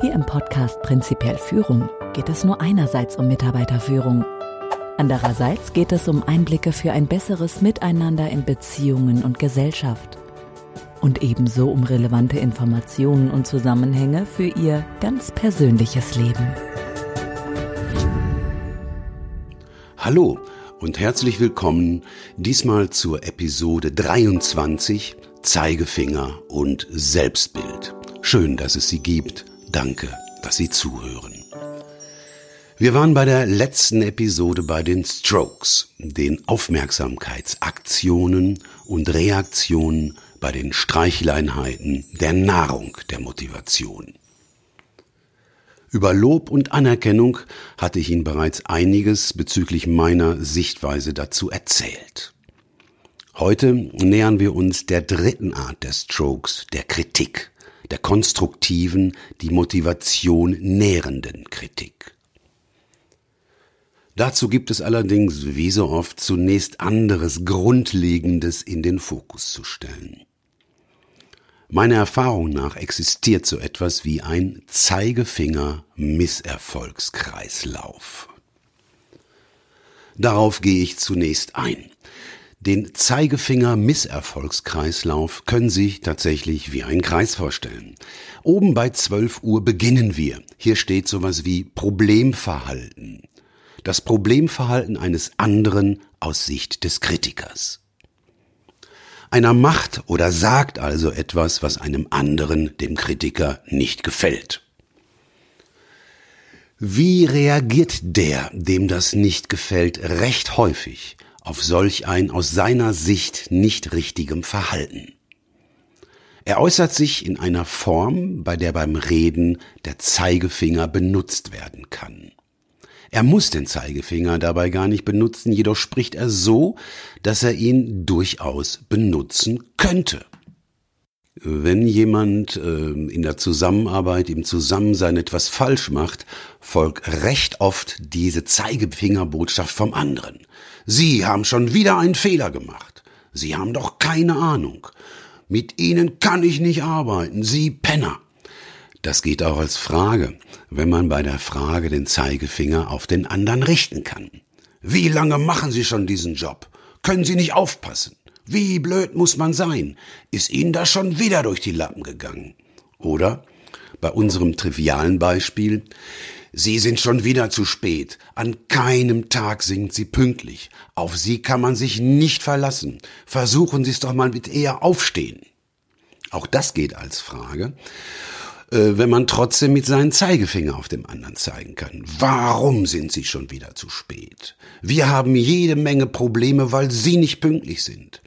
Hier im Podcast Prinzipiell Führung geht es nur einerseits um Mitarbeiterführung. Andererseits geht es um Einblicke für ein besseres Miteinander in Beziehungen und Gesellschaft. Und ebenso um relevante Informationen und Zusammenhänge für Ihr ganz persönliches Leben. Hallo und herzlich willkommen diesmal zur Episode 23 Zeigefinger und Selbstbild. Schön, dass es sie gibt Danke, dass Sie zuhören. Wir waren bei der letzten Episode bei den Strokes, den Aufmerksamkeitsaktionen und Reaktionen bei den Streicheleinheiten der Nahrung der Motivation. Über Lob und Anerkennung hatte ich Ihnen bereits einiges bezüglich meiner Sichtweise dazu erzählt. Heute nähern wir uns der dritten Art der Strokes, der Kritik, der konstruktiven, die Motivation nährenden Kritik. Dazu gibt es allerdings, wie so oft, zunächst anderes Grundlegendes in den Fokus zu stellen. Meiner Erfahrung nach existiert so etwas wie ein Zeigefinger-Misserfolgskreislauf. Darauf gehe ich zunächst ein. Den Zeigefinger-Misserfolgskreislauf können Sie sich tatsächlich wie einen Kreis vorstellen. Oben bei 12 Uhr beginnen wir. Hier steht sowas wie Problemverhalten. Das Problemverhalten eines anderen aus Sicht des Kritikers. Einer macht oder sagt also etwas, was einem anderen, dem Kritiker, nicht gefällt. Wie reagiert der, dem das nicht gefällt, recht häufig? Auf solch ein aus seiner Sicht nicht richtigem Verhalten. Er äußert sich in einer Form, bei der beim Reden der Zeigefinger benutzt werden kann. Er muss den Zeigefinger dabei gar nicht benutzen, jedoch spricht er so, dass er ihn durchaus benutzen könnte. Wenn jemand äh, in der Zusammenarbeit, im Zusammensein etwas falsch macht, folgt recht oft diese Zeigefingerbotschaft vom anderen. Sie haben schon wieder einen Fehler gemacht. Sie haben doch keine Ahnung. Mit Ihnen kann ich nicht arbeiten, Sie Penner. Das geht auch als Frage, wenn man bei der Frage den Zeigefinger auf den anderen richten kann. Wie lange machen Sie schon diesen Job? Können Sie nicht aufpassen? Wie blöd muss man sein? Ist Ihnen das schon wieder durch die Lappen gegangen? Oder bei unserem trivialen Beispiel, Sie sind schon wieder zu spät. An keinem Tag sind Sie pünktlich. Auf Sie kann man sich nicht verlassen. Versuchen Sie es doch mal mit eher aufstehen. Auch das geht als Frage, äh, wenn man trotzdem mit seinen Zeigefinger auf dem anderen zeigen kann. Warum sind Sie schon wieder zu spät? Wir haben jede Menge Probleme, weil Sie nicht pünktlich sind.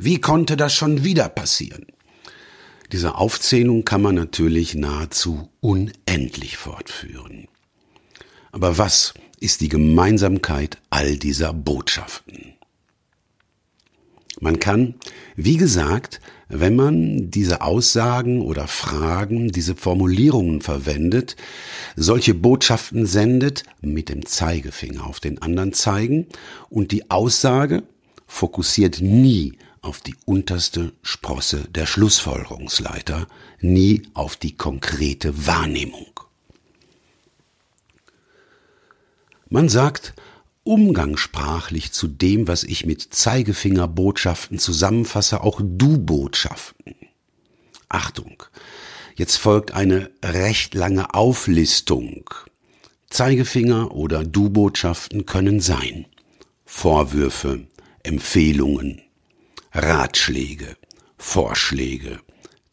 Wie konnte das schon wieder passieren? Diese Aufzählung kann man natürlich nahezu unendlich fortführen. Aber was ist die Gemeinsamkeit all dieser Botschaften? Man kann, wie gesagt, wenn man diese Aussagen oder Fragen, diese Formulierungen verwendet, solche Botschaften sendet, mit dem Zeigefinger auf den anderen zeigen und die Aussage fokussiert nie auf die unterste Sprosse der Schlussfolgerungsleiter, nie auf die konkrete Wahrnehmung. Man sagt umgangssprachlich zu dem, was ich mit Zeigefingerbotschaften zusammenfasse, auch Du-Botschaften. Achtung, jetzt folgt eine recht lange Auflistung. Zeigefinger oder Du-Botschaften können sein Vorwürfe, Empfehlungen, Ratschläge, Vorschläge,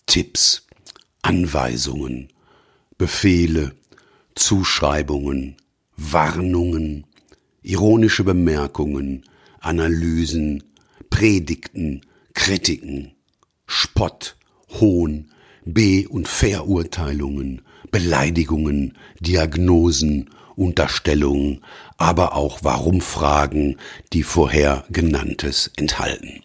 Tipps, Anweisungen, Befehle, Zuschreibungen, Warnungen, ironische Bemerkungen, Analysen, Predigten, Kritiken, Spott, Hohn, Be- und Verurteilungen, Beleidigungen, Diagnosen, Unterstellungen, aber auch Warum-Fragen, die vorher genanntes enthalten.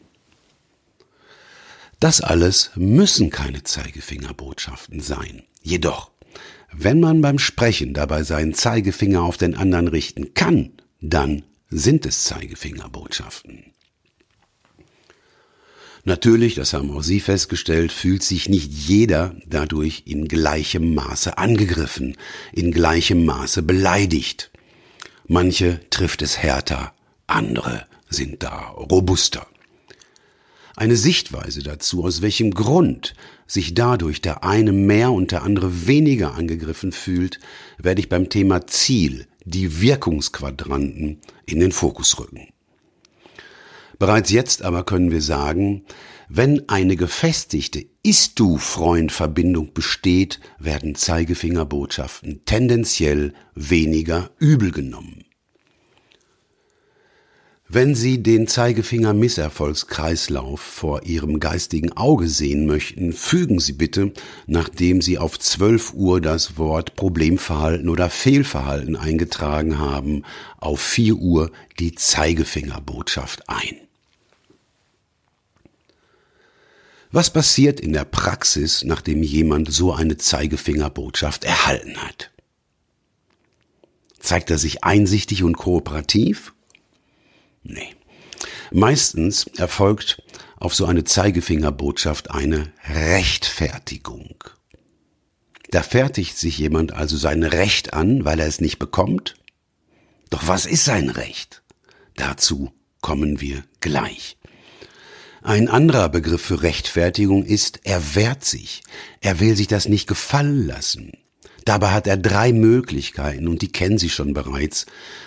Das alles müssen keine Zeigefingerbotschaften sein. Jedoch wenn man beim Sprechen dabei seinen Zeigefinger auf den anderen richten kann, dann sind es Zeigefingerbotschaften. Natürlich, das haben auch Sie festgestellt, fühlt sich nicht jeder dadurch in gleichem Maße angegriffen, in gleichem Maße beleidigt. Manche trifft es härter, andere sind da robuster. Eine Sichtweise dazu, aus welchem Grund sich dadurch der eine mehr und der andere weniger angegriffen fühlt, werde ich beim Thema Ziel, die Wirkungsquadranten, in den Fokus rücken. Bereits jetzt aber können wir sagen, wenn eine gefestigte Ist-du-Freund-Verbindung besteht, werden Zeigefingerbotschaften tendenziell weniger übel genommen. Wenn Sie den Zeigefinger-Misserfolgskreislauf vor Ihrem geistigen Auge sehen möchten, fügen Sie bitte, nachdem Sie auf 12 Uhr das Wort Problemverhalten oder Fehlverhalten eingetragen haben, auf 4 Uhr die Zeigefingerbotschaft ein. Was passiert in der Praxis, nachdem jemand so eine Zeigefingerbotschaft erhalten hat? Zeigt er sich einsichtig und kooperativ? Nee. Meistens erfolgt auf so eine Zeigefingerbotschaft eine Rechtfertigung. Da fertigt sich jemand also sein Recht an, weil er es nicht bekommt? Doch was ist sein Recht? Dazu kommen wir gleich. Ein anderer Begriff für Rechtfertigung ist, er wehrt sich. Er will sich das nicht gefallen lassen. Dabei hat er drei Möglichkeiten und die kennen Sie schon bereits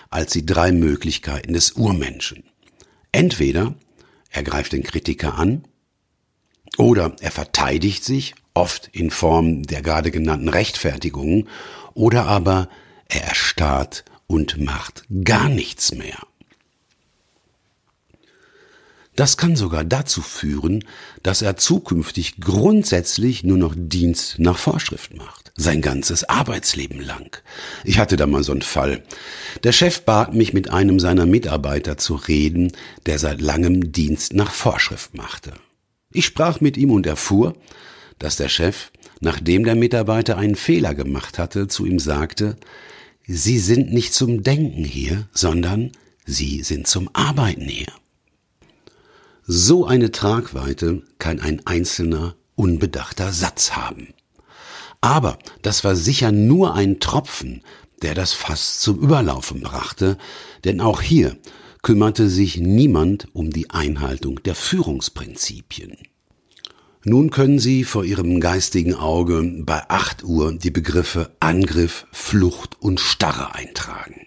als die drei Möglichkeiten des Urmenschen. Entweder er greift den Kritiker an oder er verteidigt sich, oft in Form der gerade genannten Rechtfertigungen, oder aber er erstarrt und macht gar nichts mehr. Das kann sogar dazu führen, dass er zukünftig grundsätzlich nur noch Dienst nach Vorschrift macht. Sein ganzes Arbeitsleben lang. Ich hatte da mal so einen Fall. Der Chef bat mich mit einem seiner Mitarbeiter zu reden, der seit langem Dienst nach Vorschrift machte. Ich sprach mit ihm und erfuhr, dass der Chef, nachdem der Mitarbeiter einen Fehler gemacht hatte, zu ihm sagte, Sie sind nicht zum Denken hier, sondern Sie sind zum Arbeiten hier. So eine Tragweite kann ein einzelner, unbedachter Satz haben. Aber das war sicher nur ein Tropfen, der das Fass zum Überlaufen brachte, denn auch hier kümmerte sich niemand um die Einhaltung der Führungsprinzipien. Nun können Sie vor Ihrem geistigen Auge bei 8 Uhr die Begriffe Angriff, Flucht und Starre eintragen.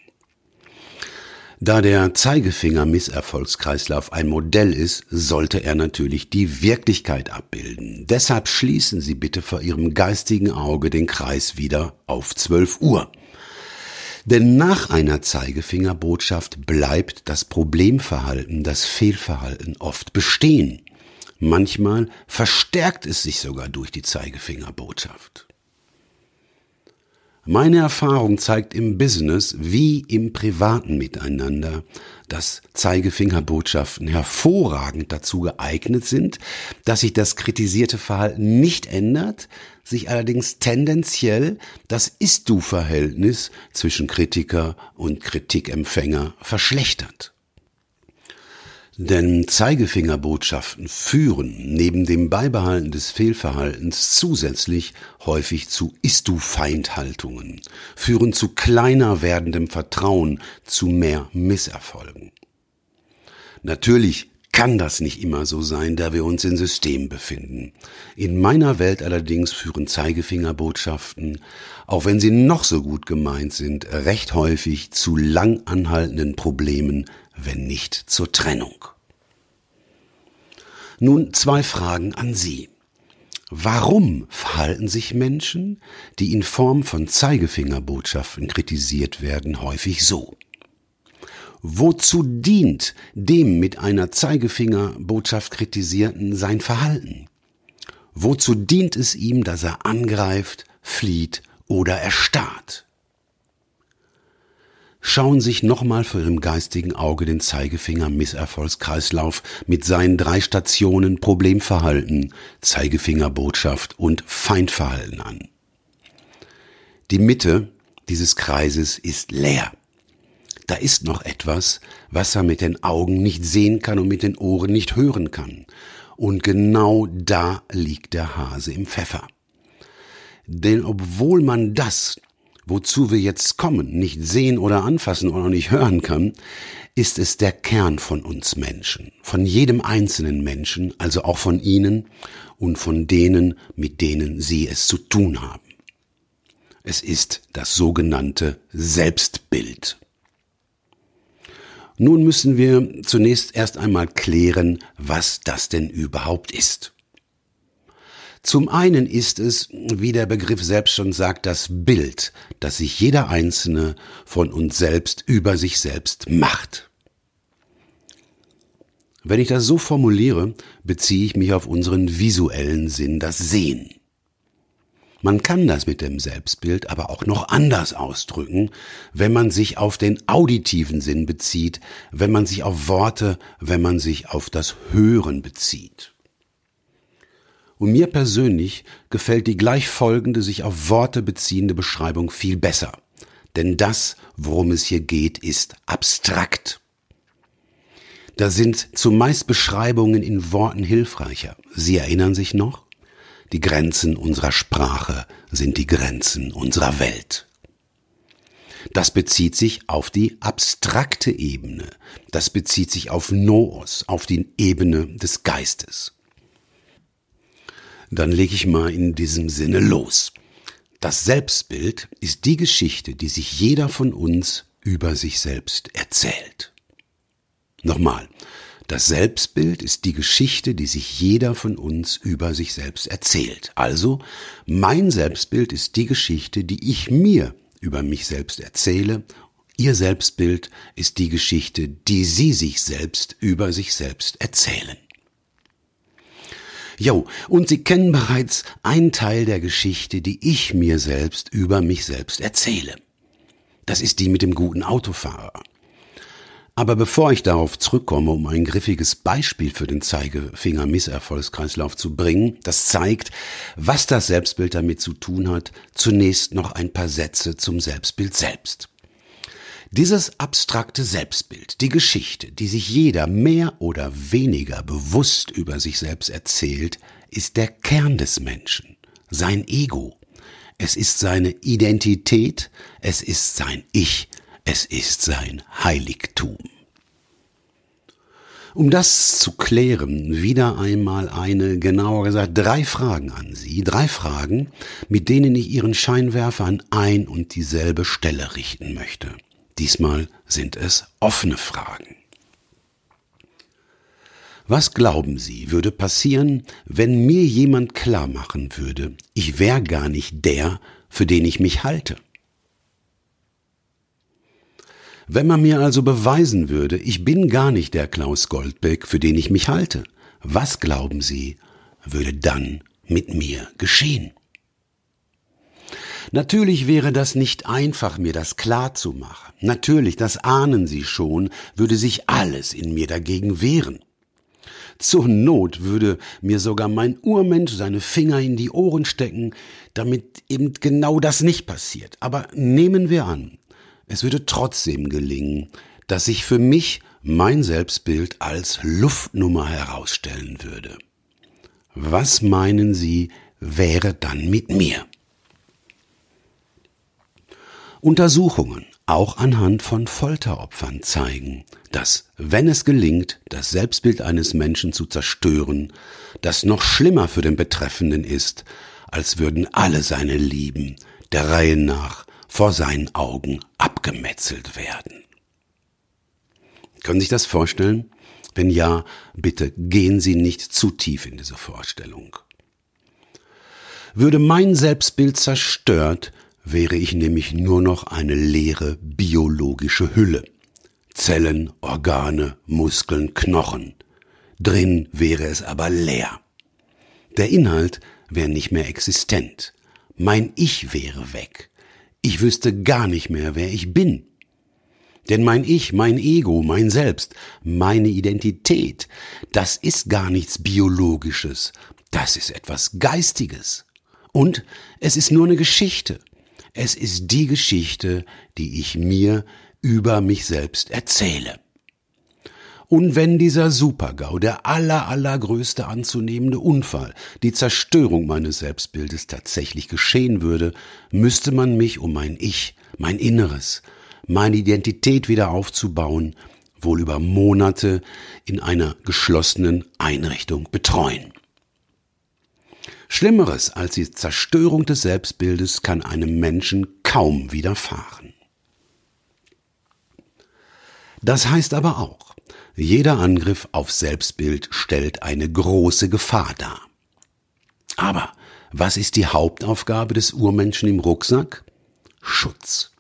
Da der Zeigefinger-Misserfolgskreislauf ein Modell ist, sollte er natürlich die Wirklichkeit abbilden. Deshalb schließen Sie bitte vor Ihrem geistigen Auge den Kreis wieder auf 12 Uhr. Denn nach einer Zeigefingerbotschaft bleibt das Problemverhalten, das Fehlverhalten oft bestehen. Manchmal verstärkt es sich sogar durch die Zeigefingerbotschaft. Meine Erfahrung zeigt im Business wie im privaten Miteinander, dass Zeigefingerbotschaften hervorragend dazu geeignet sind, dass sich das kritisierte Verhalten nicht ändert, sich allerdings tendenziell das Ist-Du-Verhältnis zwischen Kritiker und Kritikempfänger verschlechtert. Denn Zeigefingerbotschaften führen neben dem Beibehalten des Fehlverhaltens zusätzlich häufig zu Ist-du-Feindhaltungen, führen zu kleiner werdendem Vertrauen, zu mehr Misserfolgen. Natürlich kann das nicht immer so sein, da wir uns in Systemen befinden. In meiner Welt allerdings führen Zeigefingerbotschaften, auch wenn sie noch so gut gemeint sind, recht häufig zu lang anhaltenden Problemen wenn nicht zur Trennung. Nun zwei Fragen an Sie. Warum verhalten sich Menschen, die in Form von Zeigefingerbotschaften kritisiert werden, häufig so? Wozu dient dem mit einer Zeigefingerbotschaft kritisierten sein Verhalten? Wozu dient es ihm, dass er angreift, flieht oder erstarrt? Schauen sich nochmal vor ihrem geistigen Auge den Zeigefinger Misserfolgskreislauf mit seinen drei Stationen Problemverhalten, Zeigefingerbotschaft und Feindverhalten an. Die Mitte dieses Kreises ist leer. Da ist noch etwas, was er mit den Augen nicht sehen kann und mit den Ohren nicht hören kann. Und genau da liegt der Hase im Pfeffer. Denn obwohl man das, wozu wir jetzt kommen, nicht sehen oder anfassen oder nicht hören kann, ist es der Kern von uns Menschen, von jedem einzelnen Menschen, also auch von Ihnen und von denen, mit denen Sie es zu tun haben. Es ist das sogenannte Selbstbild. Nun müssen wir zunächst erst einmal klären, was das denn überhaupt ist. Zum einen ist es, wie der Begriff selbst schon sagt, das Bild, das sich jeder Einzelne von uns selbst über sich selbst macht. Wenn ich das so formuliere, beziehe ich mich auf unseren visuellen Sinn, das Sehen. Man kann das mit dem Selbstbild aber auch noch anders ausdrücken, wenn man sich auf den auditiven Sinn bezieht, wenn man sich auf Worte, wenn man sich auf das Hören bezieht. Und mir persönlich gefällt die gleich folgende sich auf Worte beziehende Beschreibung viel besser. Denn das, worum es hier geht, ist abstrakt. Da sind zumeist Beschreibungen in Worten hilfreicher. Sie erinnern sich noch? Die Grenzen unserer Sprache sind die Grenzen unserer Welt. Das bezieht sich auf die abstrakte Ebene. Das bezieht sich auf Noos, auf die Ebene des Geistes. Dann lege ich mal in diesem Sinne los. Das Selbstbild ist die Geschichte, die sich jeder von uns über sich selbst erzählt. Nochmal, das Selbstbild ist die Geschichte, die sich jeder von uns über sich selbst erzählt. Also, mein Selbstbild ist die Geschichte, die ich mir über mich selbst erzähle. Ihr Selbstbild ist die Geschichte, die Sie sich selbst über sich selbst erzählen. Jo, und Sie kennen bereits einen Teil der Geschichte, die ich mir selbst über mich selbst erzähle. Das ist die mit dem guten Autofahrer. Aber bevor ich darauf zurückkomme, um ein griffiges Beispiel für den Zeigefinger-Misserfolgskreislauf zu bringen, das zeigt, was das Selbstbild damit zu tun hat, zunächst noch ein paar Sätze zum Selbstbild selbst. Dieses abstrakte Selbstbild, die Geschichte, die sich jeder mehr oder weniger bewusst über sich selbst erzählt, ist der Kern des Menschen, sein Ego. Es ist seine Identität, es ist sein Ich, es ist sein Heiligtum. Um das zu klären, wieder einmal eine, genauer gesagt, drei Fragen an Sie. Drei Fragen, mit denen ich Ihren Scheinwerfer an ein und dieselbe Stelle richten möchte. Diesmal sind es offene Fragen. Was glauben Sie, würde passieren, wenn mir jemand klar machen würde, ich wäre gar nicht der, für den ich mich halte? Wenn man mir also beweisen würde, ich bin gar nicht der Klaus Goldbeck, für den ich mich halte, was glauben Sie, würde dann mit mir geschehen? Natürlich wäre das nicht einfach, mir das klar zu machen. Natürlich, das ahnen Sie schon, würde sich alles in mir dagegen wehren. Zur Not würde mir sogar mein Urmensch seine Finger in die Ohren stecken, damit eben genau das nicht passiert. Aber nehmen wir an, es würde trotzdem gelingen, dass sich für mich mein Selbstbild als Luftnummer herausstellen würde. Was meinen Sie, wäre dann mit mir? Untersuchungen, auch anhand von Folteropfern, zeigen, dass, wenn es gelingt, das Selbstbild eines Menschen zu zerstören, das noch schlimmer für den Betreffenden ist, als würden alle seine Lieben der Reihe nach vor seinen Augen abgemetzelt werden. Können Sie sich das vorstellen? Wenn ja, bitte gehen Sie nicht zu tief in diese Vorstellung. Würde mein Selbstbild zerstört, wäre ich nämlich nur noch eine leere biologische Hülle. Zellen, Organe, Muskeln, Knochen. Drin wäre es aber leer. Der Inhalt wäre nicht mehr existent. Mein Ich wäre weg. Ich wüsste gar nicht mehr, wer ich bin. Denn mein Ich, mein Ego, mein Selbst, meine Identität, das ist gar nichts Biologisches, das ist etwas Geistiges. Und es ist nur eine Geschichte. Es ist die Geschichte, die ich mir über mich selbst erzähle. Und wenn dieser Supergau, der aller, allergrößte anzunehmende Unfall, die Zerstörung meines Selbstbildes tatsächlich geschehen würde, müsste man mich um mein Ich, mein Inneres, meine Identität wieder aufzubauen, wohl über Monate in einer geschlossenen Einrichtung betreuen. Schlimmeres als die Zerstörung des Selbstbildes kann einem Menschen kaum widerfahren. Das heißt aber auch, jeder Angriff auf Selbstbild stellt eine große Gefahr dar. Aber was ist die Hauptaufgabe des Urmenschen im Rucksack? Schutz.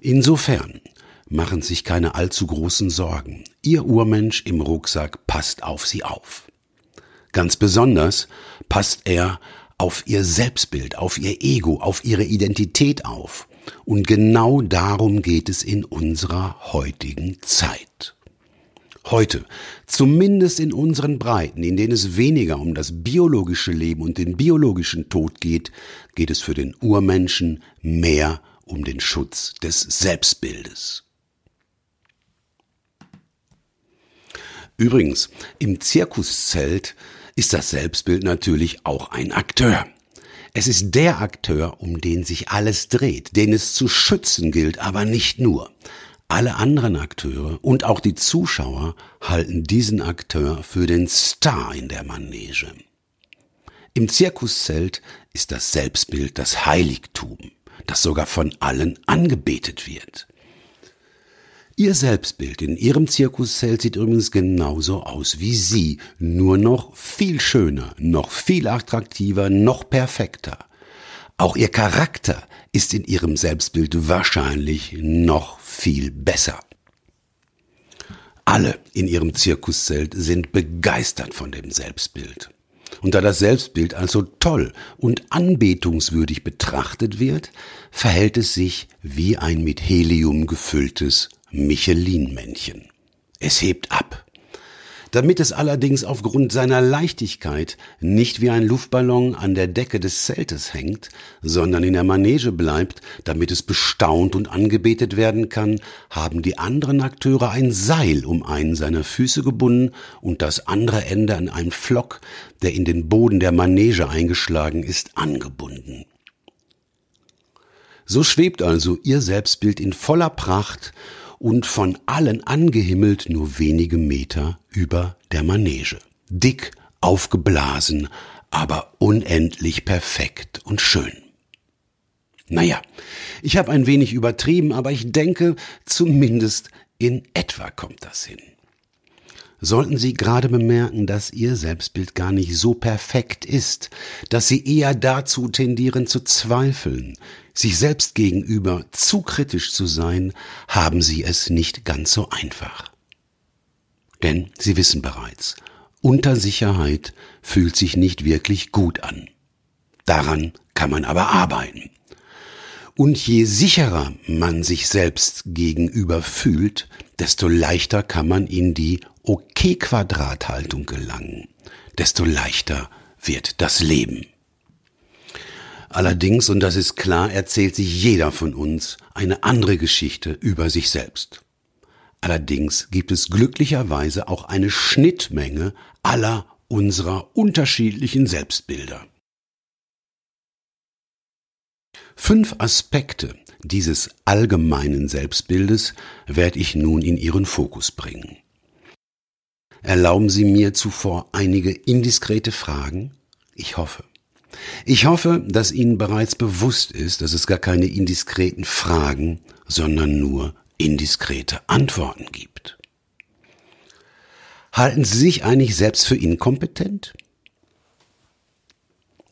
Insofern machen sich keine allzu großen Sorgen. Ihr Urmensch im Rucksack passt auf sie auf. Ganz besonders passt er auf ihr Selbstbild, auf ihr Ego, auf ihre Identität auf. Und genau darum geht es in unserer heutigen Zeit. Heute, zumindest in unseren Breiten, in denen es weniger um das biologische Leben und den biologischen Tod geht, geht es für den Urmenschen mehr um den Schutz des Selbstbildes. Übrigens, im Zirkuszelt ist das Selbstbild natürlich auch ein Akteur. Es ist der Akteur, um den sich alles dreht, den es zu schützen gilt, aber nicht nur. Alle anderen Akteure und auch die Zuschauer halten diesen Akteur für den Star in der Manege. Im Zirkuszelt ist das Selbstbild das Heiligtum, das sogar von allen angebetet wird. Ihr Selbstbild in Ihrem Zirkuszelt sieht übrigens genauso aus wie Sie, nur noch viel schöner, noch viel attraktiver, noch perfekter. Auch Ihr Charakter ist in Ihrem Selbstbild wahrscheinlich noch viel besser. Alle in Ihrem Zirkuszelt sind begeistert von dem Selbstbild. Und da das Selbstbild also toll und anbetungswürdig betrachtet wird, verhält es sich wie ein mit Helium gefülltes Michelin-Männchen. Es hebt ab. Damit es allerdings aufgrund seiner Leichtigkeit nicht wie ein Luftballon an der Decke des Zeltes hängt, sondern in der Manege bleibt, damit es bestaunt und angebetet werden kann, haben die anderen Akteure ein Seil um einen seiner Füße gebunden und das andere Ende an einen Flock, der in den Boden der Manege eingeschlagen ist, angebunden. So schwebt also ihr Selbstbild in voller Pracht und von allen angehimmelt nur wenige Meter über der Manege. Dick, aufgeblasen, aber unendlich perfekt und schön. Naja, ich habe ein wenig übertrieben, aber ich denke, zumindest in etwa kommt das hin. Sollten Sie gerade bemerken, dass Ihr Selbstbild gar nicht so perfekt ist, dass Sie eher dazu tendieren zu zweifeln, sich selbst gegenüber zu kritisch zu sein, haben Sie es nicht ganz so einfach. Denn Sie wissen bereits, Untersicherheit fühlt sich nicht wirklich gut an. Daran kann man aber arbeiten. Und je sicherer man sich selbst gegenüber fühlt, desto leichter kann man in die OK-Quadrathaltung gelangen, desto leichter wird das Leben. Allerdings, und das ist klar, erzählt sich jeder von uns eine andere Geschichte über sich selbst. Allerdings gibt es glücklicherweise auch eine Schnittmenge aller unserer unterschiedlichen Selbstbilder. Fünf Aspekte dieses allgemeinen Selbstbildes werde ich nun in Ihren Fokus bringen. Erlauben Sie mir zuvor einige indiskrete Fragen? Ich hoffe. Ich hoffe, dass Ihnen bereits bewusst ist, dass es gar keine indiskreten Fragen, sondern nur indiskrete Antworten gibt. Halten Sie sich eigentlich selbst für inkompetent?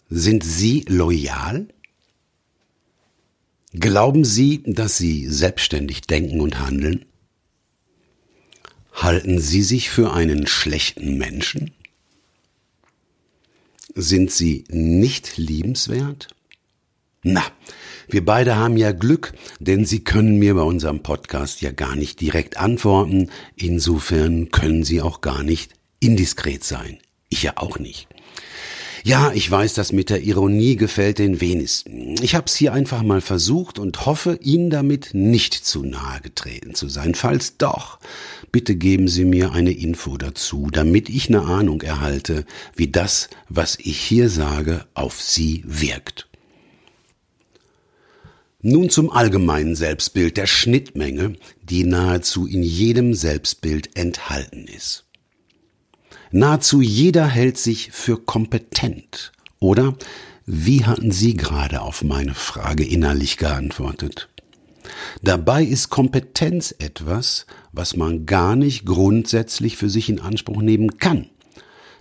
Sind Sie loyal? Glauben Sie, dass Sie selbstständig denken und handeln? Halten Sie sich für einen schlechten Menschen? Sind Sie nicht liebenswert? Na, wir beide haben ja Glück, denn Sie können mir bei unserem Podcast ja gar nicht direkt antworten. Insofern können Sie auch gar nicht indiskret sein. Ich ja auch nicht. Ja, ich weiß, das mit der Ironie gefällt den wenigsten. Ich hab's hier einfach mal versucht und hoffe, Ihnen damit nicht zu nahe getreten zu sein. Falls doch, bitte geben Sie mir eine Info dazu, damit ich eine Ahnung erhalte, wie das, was ich hier sage, auf Sie wirkt. Nun zum allgemeinen Selbstbild der Schnittmenge, die nahezu in jedem Selbstbild enthalten ist. Nahezu jeder hält sich für kompetent. Oder wie hatten Sie gerade auf meine Frage innerlich geantwortet? Dabei ist Kompetenz etwas, was man gar nicht grundsätzlich für sich in Anspruch nehmen kann,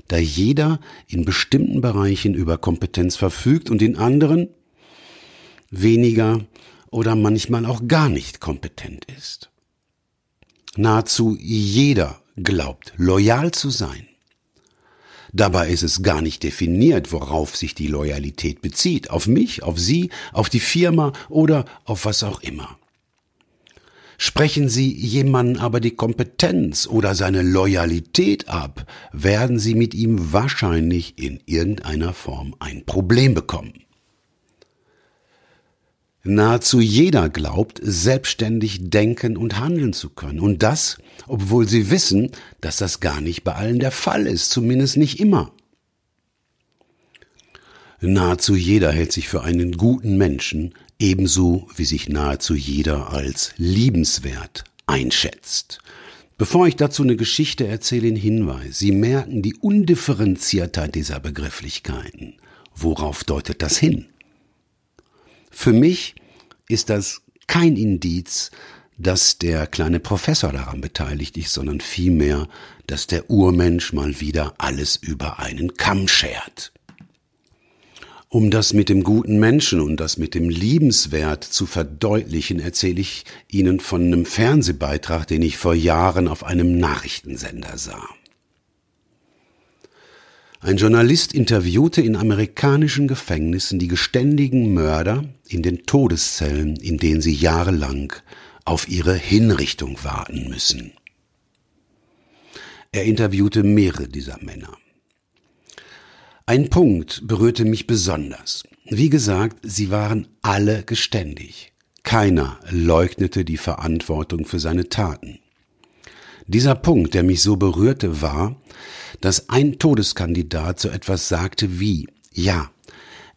da jeder in bestimmten Bereichen über Kompetenz verfügt und in anderen weniger oder manchmal auch gar nicht kompetent ist. Nahezu jeder glaubt, loyal zu sein. Dabei ist es gar nicht definiert, worauf sich die Loyalität bezieht. Auf mich, auf Sie, auf die Firma oder auf was auch immer. Sprechen Sie jemanden aber die Kompetenz oder seine Loyalität ab, werden Sie mit ihm wahrscheinlich in irgendeiner Form ein Problem bekommen. Nahezu jeder glaubt, selbstständig denken und handeln zu können. Und das, obwohl sie wissen, dass das gar nicht bei allen der Fall ist, zumindest nicht immer. Nahezu jeder hält sich für einen guten Menschen, ebenso wie sich nahezu jeder als liebenswert einschätzt. Bevor ich dazu eine Geschichte erzähle, ein Hinweis. Sie merken die Undifferenziertheit dieser Begrifflichkeiten. Worauf deutet das hin? Für mich ist das kein Indiz, dass der kleine Professor daran beteiligt ist, sondern vielmehr, dass der Urmensch mal wieder alles über einen Kamm schert. Um das mit dem guten Menschen und das mit dem Liebenswert zu verdeutlichen, erzähle ich Ihnen von einem Fernsehbeitrag, den ich vor Jahren auf einem Nachrichtensender sah. Ein Journalist interviewte in amerikanischen Gefängnissen die geständigen Mörder in den Todeszellen, in denen sie jahrelang auf ihre Hinrichtung warten müssen. Er interviewte mehrere dieser Männer. Ein Punkt berührte mich besonders. Wie gesagt, sie waren alle geständig. Keiner leugnete die Verantwortung für seine Taten. Dieser Punkt, der mich so berührte, war, dass ein Todeskandidat so etwas sagte wie, ja,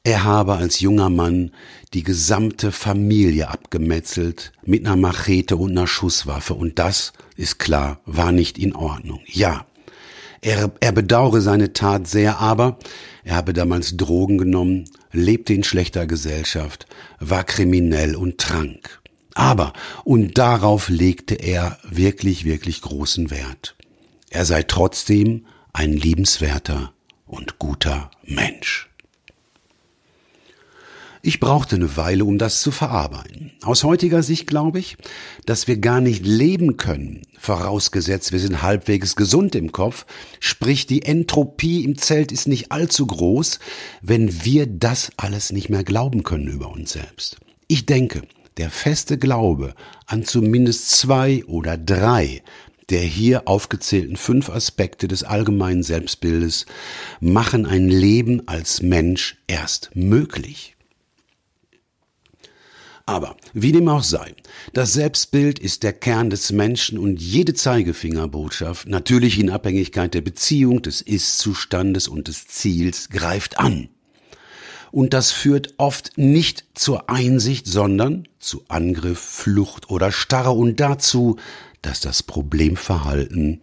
er habe als junger Mann die gesamte Familie abgemetzelt mit einer Machete und einer Schusswaffe und das, ist klar, war nicht in Ordnung. Ja, er, er bedauere seine Tat sehr, aber er habe damals Drogen genommen, lebte in schlechter Gesellschaft, war kriminell und trank. Aber, und darauf legte er wirklich, wirklich großen Wert. Er sei trotzdem ein liebenswerter und guter Mensch. Ich brauchte eine Weile, um das zu verarbeiten. Aus heutiger Sicht glaube ich, dass wir gar nicht leben können, vorausgesetzt wir sind halbwegs gesund im Kopf, sprich die Entropie im Zelt ist nicht allzu groß, wenn wir das alles nicht mehr glauben können über uns selbst. Ich denke, der feste Glaube an zumindest zwei oder drei der hier aufgezählten fünf Aspekte des allgemeinen Selbstbildes machen ein Leben als Mensch erst möglich. Aber wie dem auch sei, das Selbstbild ist der Kern des Menschen und jede Zeigefingerbotschaft, natürlich in Abhängigkeit der Beziehung, des Ist-Zustandes und des Ziels, greift an. Und das führt oft nicht zur Einsicht, sondern zu Angriff, Flucht oder Starre und dazu, dass das Problemverhalten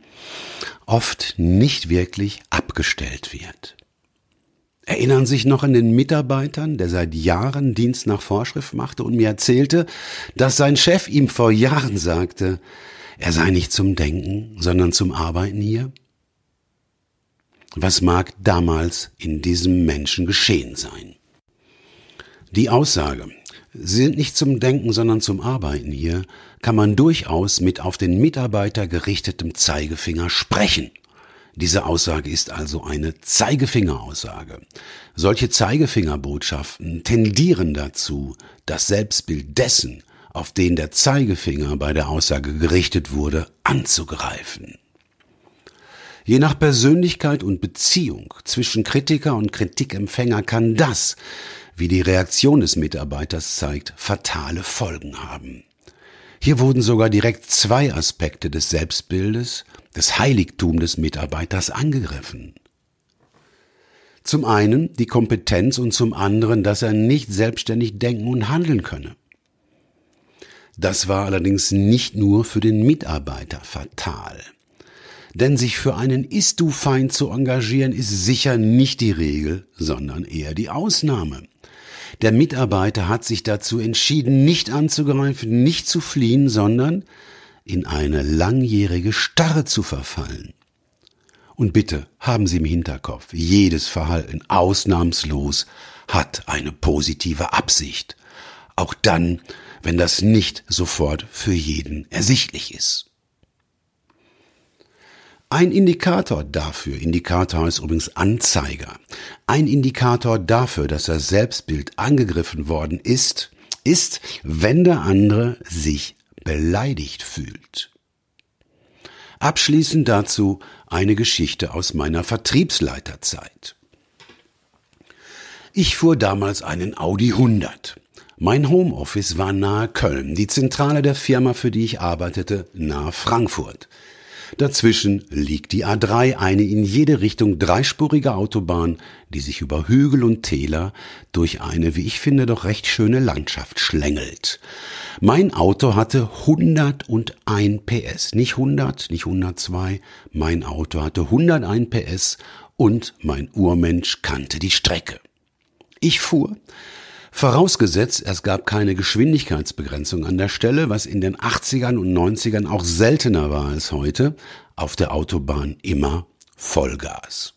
oft nicht wirklich abgestellt wird. Erinnern sich noch an den Mitarbeitern, der seit Jahren Dienst nach Vorschrift machte und mir erzählte, dass sein Chef ihm vor Jahren sagte, er sei nicht zum Denken, sondern zum Arbeiten hier? Was mag damals in diesem Menschen geschehen sein? Die Aussage, Sie sind nicht zum Denken, sondern zum Arbeiten hier, kann man durchaus mit auf den Mitarbeiter gerichtetem Zeigefinger sprechen. Diese Aussage ist also eine Zeigefingeraussage. Solche Zeigefingerbotschaften tendieren dazu, das Selbstbild dessen, auf den der Zeigefinger bei der Aussage gerichtet wurde, anzugreifen. Je nach Persönlichkeit und Beziehung zwischen Kritiker und Kritikempfänger kann das, wie die Reaktion des Mitarbeiters zeigt, fatale Folgen haben. Hier wurden sogar direkt zwei Aspekte des Selbstbildes, des Heiligtums des Mitarbeiters angegriffen. Zum einen die Kompetenz und zum anderen, dass er nicht selbstständig denken und handeln könne. Das war allerdings nicht nur für den Mitarbeiter fatal. Denn sich für einen Ist-Du-Feind zu engagieren, ist sicher nicht die Regel, sondern eher die Ausnahme. Der Mitarbeiter hat sich dazu entschieden, nicht anzugreifen, nicht zu fliehen, sondern in eine langjährige Starre zu verfallen. Und bitte haben Sie im Hinterkopf, jedes Verhalten ausnahmslos hat eine positive Absicht. Auch dann, wenn das nicht sofort für jeden ersichtlich ist. Ein Indikator dafür, Indikator ist übrigens Anzeiger, ein Indikator dafür, dass das Selbstbild angegriffen worden ist, ist, wenn der andere sich beleidigt fühlt. Abschließend dazu eine Geschichte aus meiner Vertriebsleiterzeit. Ich fuhr damals einen Audi 100. Mein Homeoffice war nahe Köln, die Zentrale der Firma, für die ich arbeitete, nahe Frankfurt. Dazwischen liegt die A3, eine in jede Richtung dreispurige Autobahn, die sich über Hügel und Täler durch eine, wie ich finde, doch recht schöne Landschaft schlängelt. Mein Auto hatte 101 PS, nicht 100, nicht 102, mein Auto hatte 101 PS und mein Urmensch kannte die Strecke. Ich fuhr Vorausgesetzt, es gab keine Geschwindigkeitsbegrenzung an der Stelle, was in den 80ern und 90ern auch seltener war als heute, auf der Autobahn immer Vollgas.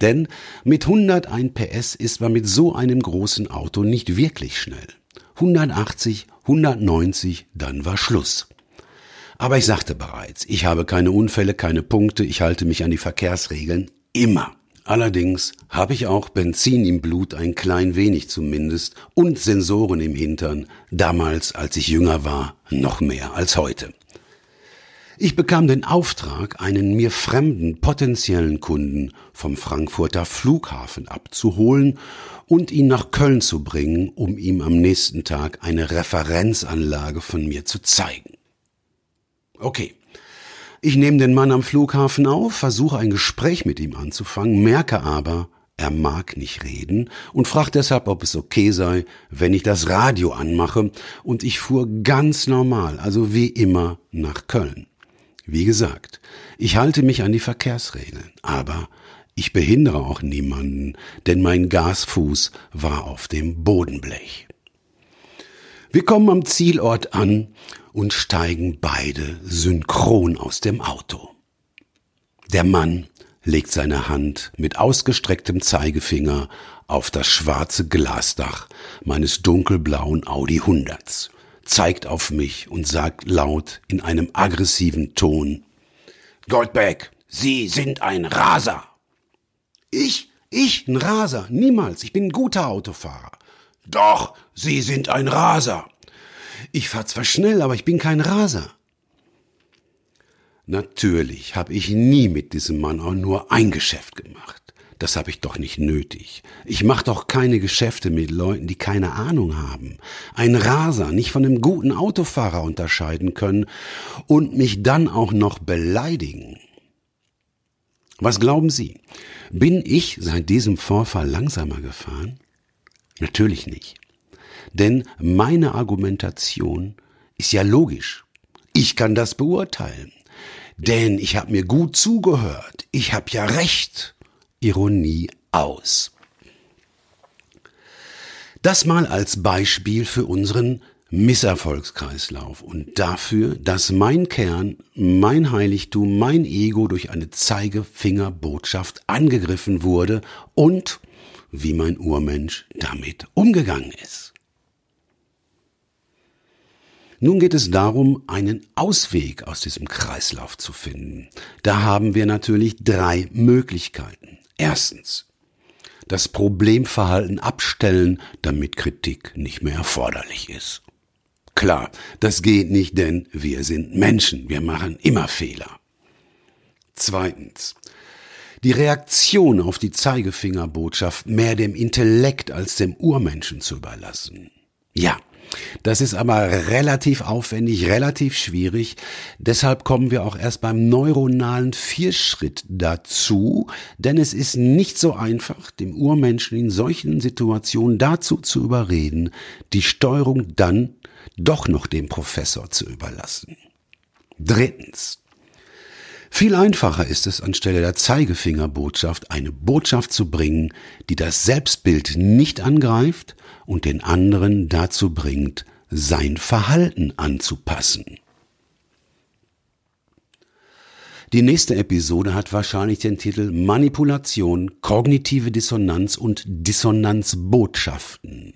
Denn mit 101 PS ist man mit so einem großen Auto nicht wirklich schnell. 180, 190, dann war Schluss. Aber ich sagte bereits, ich habe keine Unfälle, keine Punkte, ich halte mich an die Verkehrsregeln immer. Allerdings habe ich auch Benzin im Blut ein klein wenig zumindest und Sensoren im Hintern, damals als ich jünger war, noch mehr als heute. Ich bekam den Auftrag, einen mir fremden potenziellen Kunden vom Frankfurter Flughafen abzuholen und ihn nach Köln zu bringen, um ihm am nächsten Tag eine Referenzanlage von mir zu zeigen. Okay, ich nehme den Mann am Flughafen auf, versuche ein Gespräch mit ihm anzufangen, merke aber, er mag nicht reden und fragt deshalb, ob es okay sei, wenn ich das Radio anmache, und ich fuhr ganz normal, also wie immer, nach Köln. Wie gesagt, ich halte mich an die Verkehrsregeln, aber ich behindere auch niemanden, denn mein Gasfuß war auf dem Bodenblech. Wir kommen am Zielort an und steigen beide synchron aus dem Auto. Der Mann legt seine Hand mit ausgestrecktem Zeigefinger auf das schwarze Glasdach meines dunkelblauen Audi 100, zeigt auf mich und sagt laut in einem aggressiven Ton, Goldbeck, Sie sind ein Raser. Ich? Ich? Ein Raser? Niemals. Ich bin ein guter Autofahrer. Doch, Sie sind ein Raser. Ich fahr zwar schnell, aber ich bin kein Raser. Natürlich habe ich nie mit diesem Mann auch nur ein Geschäft gemacht. Das habe ich doch nicht nötig. Ich mache doch keine Geschäfte mit Leuten, die keine Ahnung haben, ein Raser nicht von einem guten Autofahrer unterscheiden können und mich dann auch noch beleidigen. Was glauben Sie? Bin ich seit diesem Vorfall langsamer gefahren? Natürlich nicht. Denn meine Argumentation ist ja logisch. Ich kann das beurteilen. Denn ich habe mir gut zugehört. Ich habe ja recht. Ironie aus. Das mal als Beispiel für unseren Misserfolgskreislauf und dafür, dass mein Kern, mein Heiligtum, mein Ego durch eine Zeigefingerbotschaft angegriffen wurde und wie mein Urmensch damit umgegangen ist. Nun geht es darum, einen Ausweg aus diesem Kreislauf zu finden. Da haben wir natürlich drei Möglichkeiten. Erstens, das Problemverhalten abstellen, damit Kritik nicht mehr erforderlich ist. Klar, das geht nicht, denn wir sind Menschen, wir machen immer Fehler. Zweitens. Die Reaktion auf die Zeigefingerbotschaft mehr dem Intellekt als dem Urmenschen zu überlassen. Ja, das ist aber relativ aufwendig, relativ schwierig. Deshalb kommen wir auch erst beim neuronalen Vierschritt dazu, denn es ist nicht so einfach, dem Urmenschen in solchen Situationen dazu zu überreden, die Steuerung dann doch noch dem Professor zu überlassen. Drittens. Viel einfacher ist es, anstelle der Zeigefingerbotschaft eine Botschaft zu bringen, die das Selbstbild nicht angreift und den anderen dazu bringt, sein Verhalten anzupassen. Die nächste Episode hat wahrscheinlich den Titel Manipulation, kognitive Dissonanz und Dissonanzbotschaften.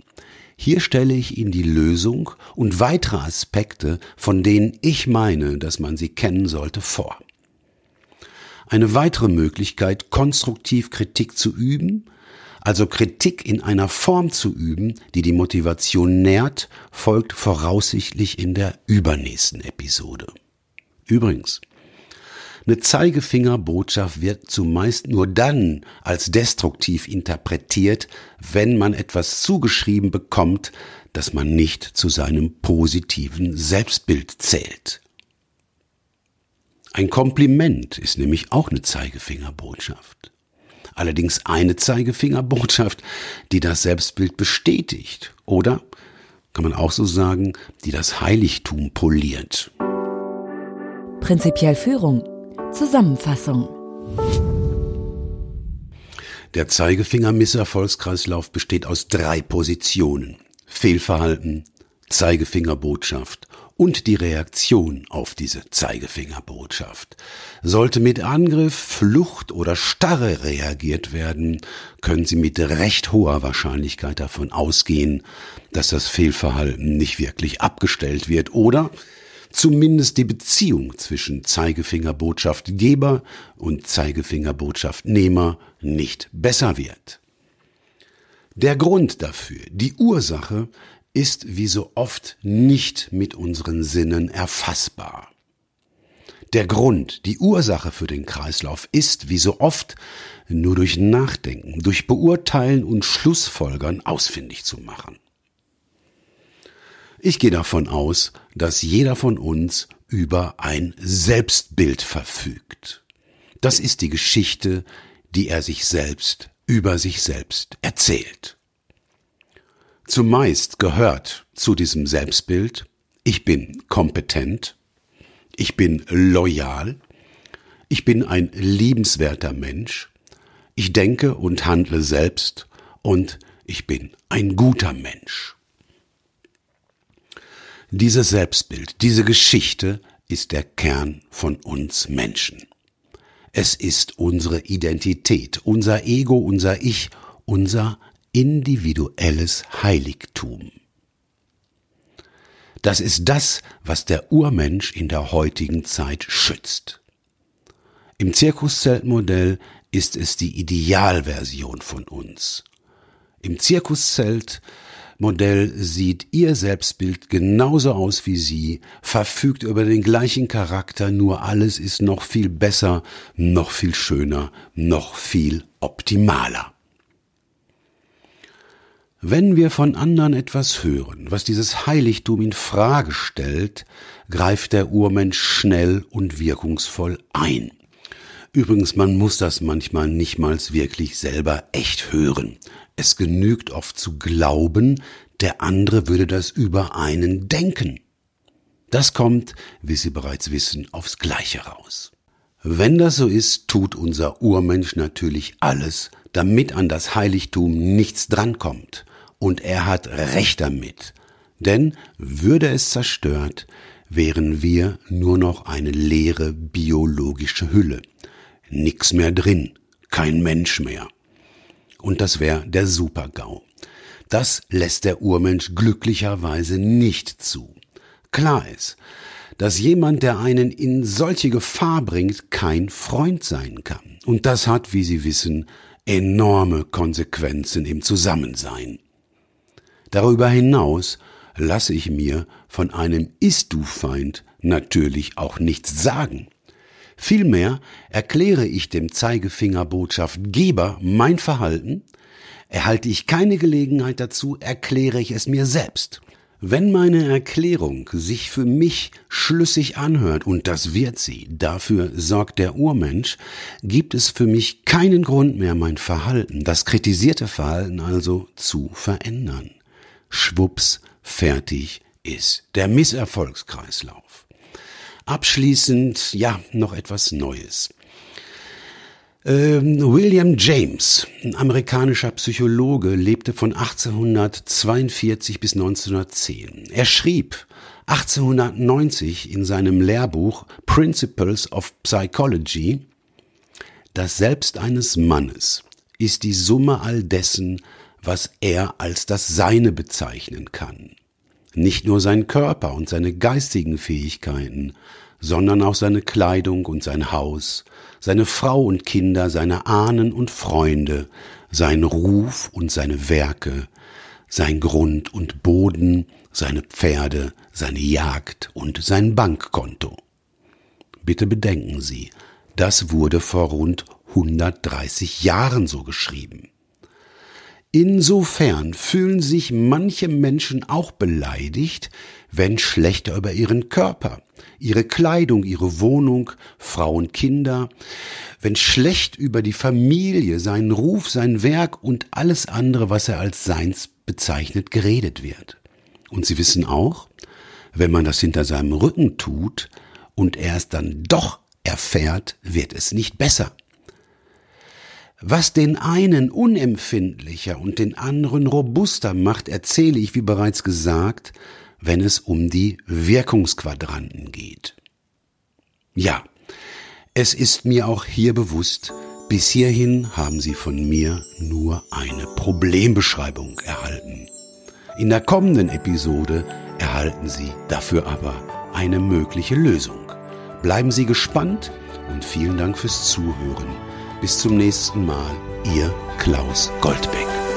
Hier stelle ich Ihnen die Lösung und weitere Aspekte, von denen ich meine, dass man sie kennen sollte, vor. Eine weitere Möglichkeit, konstruktiv Kritik zu üben, also Kritik in einer Form zu üben, die die Motivation nährt, folgt voraussichtlich in der übernächsten Episode. Übrigens, eine Zeigefingerbotschaft wird zumeist nur dann als destruktiv interpretiert, wenn man etwas zugeschrieben bekommt, das man nicht zu seinem positiven Selbstbild zählt. Ein Kompliment ist nämlich auch eine Zeigefingerbotschaft. Allerdings eine Zeigefingerbotschaft, die das Selbstbild bestätigt oder, kann man auch so sagen, die das Heiligtum poliert. Prinzipiell Führung. Zusammenfassung. Der Zeigefinger-Misserfolgskreislauf besteht aus drei Positionen. Fehlverhalten, Zeigefingerbotschaft und die Reaktion auf diese Zeigefingerbotschaft. Sollte mit Angriff, Flucht oder Starre reagiert werden, können Sie mit recht hoher Wahrscheinlichkeit davon ausgehen, dass das Fehlverhalten nicht wirklich abgestellt wird oder zumindest die Beziehung zwischen Zeigefingerbotschaftgeber und Zeigefingerbotschaftnehmer nicht besser wird. Der Grund dafür, die Ursache, ist wie so oft nicht mit unseren Sinnen erfassbar. Der Grund, die Ursache für den Kreislauf ist, wie so oft, nur durch Nachdenken, durch Beurteilen und Schlussfolgern ausfindig zu machen. Ich gehe davon aus, dass jeder von uns über ein Selbstbild verfügt. Das ist die Geschichte, die er sich selbst über sich selbst erzählt. Zumeist gehört zu diesem Selbstbild, ich bin kompetent, ich bin loyal, ich bin ein liebenswerter Mensch, ich denke und handle selbst und ich bin ein guter Mensch. Dieses Selbstbild, diese Geschichte ist der Kern von uns Menschen. Es ist unsere Identität, unser Ego, unser Ich, unser individuelles Heiligtum. Das ist das, was der Urmensch in der heutigen Zeit schützt. Im Zirkuszeltmodell ist es die Idealversion von uns. Im Zirkuszeltmodell sieht ihr Selbstbild genauso aus wie sie, verfügt über den gleichen Charakter, nur alles ist noch viel besser, noch viel schöner, noch viel optimaler. Wenn wir von anderen etwas hören, was dieses Heiligtum in Frage stellt, greift der Urmensch schnell und wirkungsvoll ein. Übrigens, man muss das manchmal nichtmals wirklich selber echt hören. Es genügt oft zu glauben, der andere würde das über einen denken. Das kommt, wie Sie bereits wissen, aufs Gleiche raus. Wenn das so ist, tut unser Urmensch natürlich alles, damit an das Heiligtum nichts drankommt. Und er hat recht damit. Denn würde es zerstört, wären wir nur noch eine leere biologische Hülle. Nix mehr drin, kein Mensch mehr. Und das wäre der Supergau. Das lässt der Urmensch glücklicherweise nicht zu. Klar ist, dass jemand, der einen in solche Gefahr bringt, kein Freund sein kann. Und das hat, wie Sie wissen, enorme Konsequenzen im Zusammensein. Darüber hinaus lasse ich mir von einem Ist-Du-Feind natürlich auch nichts sagen. Vielmehr erkläre ich dem Zeigefingerbotschaftgeber mein Verhalten, erhalte ich keine Gelegenheit dazu, erkläre ich es mir selbst. Wenn meine Erklärung sich für mich schlüssig anhört, und das wird sie, dafür sorgt der Urmensch, gibt es für mich keinen Grund mehr, mein Verhalten, das kritisierte Verhalten also zu verändern. Schwups, fertig ist der Misserfolgskreislauf. Abschließend, ja, noch etwas Neues. Ähm, William James, ein amerikanischer Psychologe, lebte von 1842 bis 1910. Er schrieb 1890 in seinem Lehrbuch Principles of Psychology, das Selbst eines Mannes ist die Summe all dessen, was er als das Seine bezeichnen kann. Nicht nur sein Körper und seine geistigen Fähigkeiten, sondern auch seine Kleidung und sein Haus, seine Frau und Kinder, seine Ahnen und Freunde, sein Ruf und seine Werke, sein Grund und Boden, seine Pferde, seine Jagd und sein Bankkonto. Bitte bedenken Sie, das wurde vor rund 130 Jahren so geschrieben. Insofern fühlen sich manche Menschen auch beleidigt, wenn schlechter über ihren Körper, ihre Kleidung, ihre Wohnung, Frauen, Kinder, wenn schlecht über die Familie, seinen Ruf, sein Werk und alles andere, was er als seins bezeichnet, geredet wird. Und sie wissen auch, wenn man das hinter seinem Rücken tut und er es dann doch erfährt, wird es nicht besser. Was den einen unempfindlicher und den anderen robuster macht, erzähle ich, wie bereits gesagt, wenn es um die Wirkungsquadranten geht. Ja, es ist mir auch hier bewusst, bis hierhin haben Sie von mir nur eine Problembeschreibung erhalten. In der kommenden Episode erhalten Sie dafür aber eine mögliche Lösung. Bleiben Sie gespannt und vielen Dank fürs Zuhören. Bis zum nächsten Mal, Ihr Klaus Goldbeck.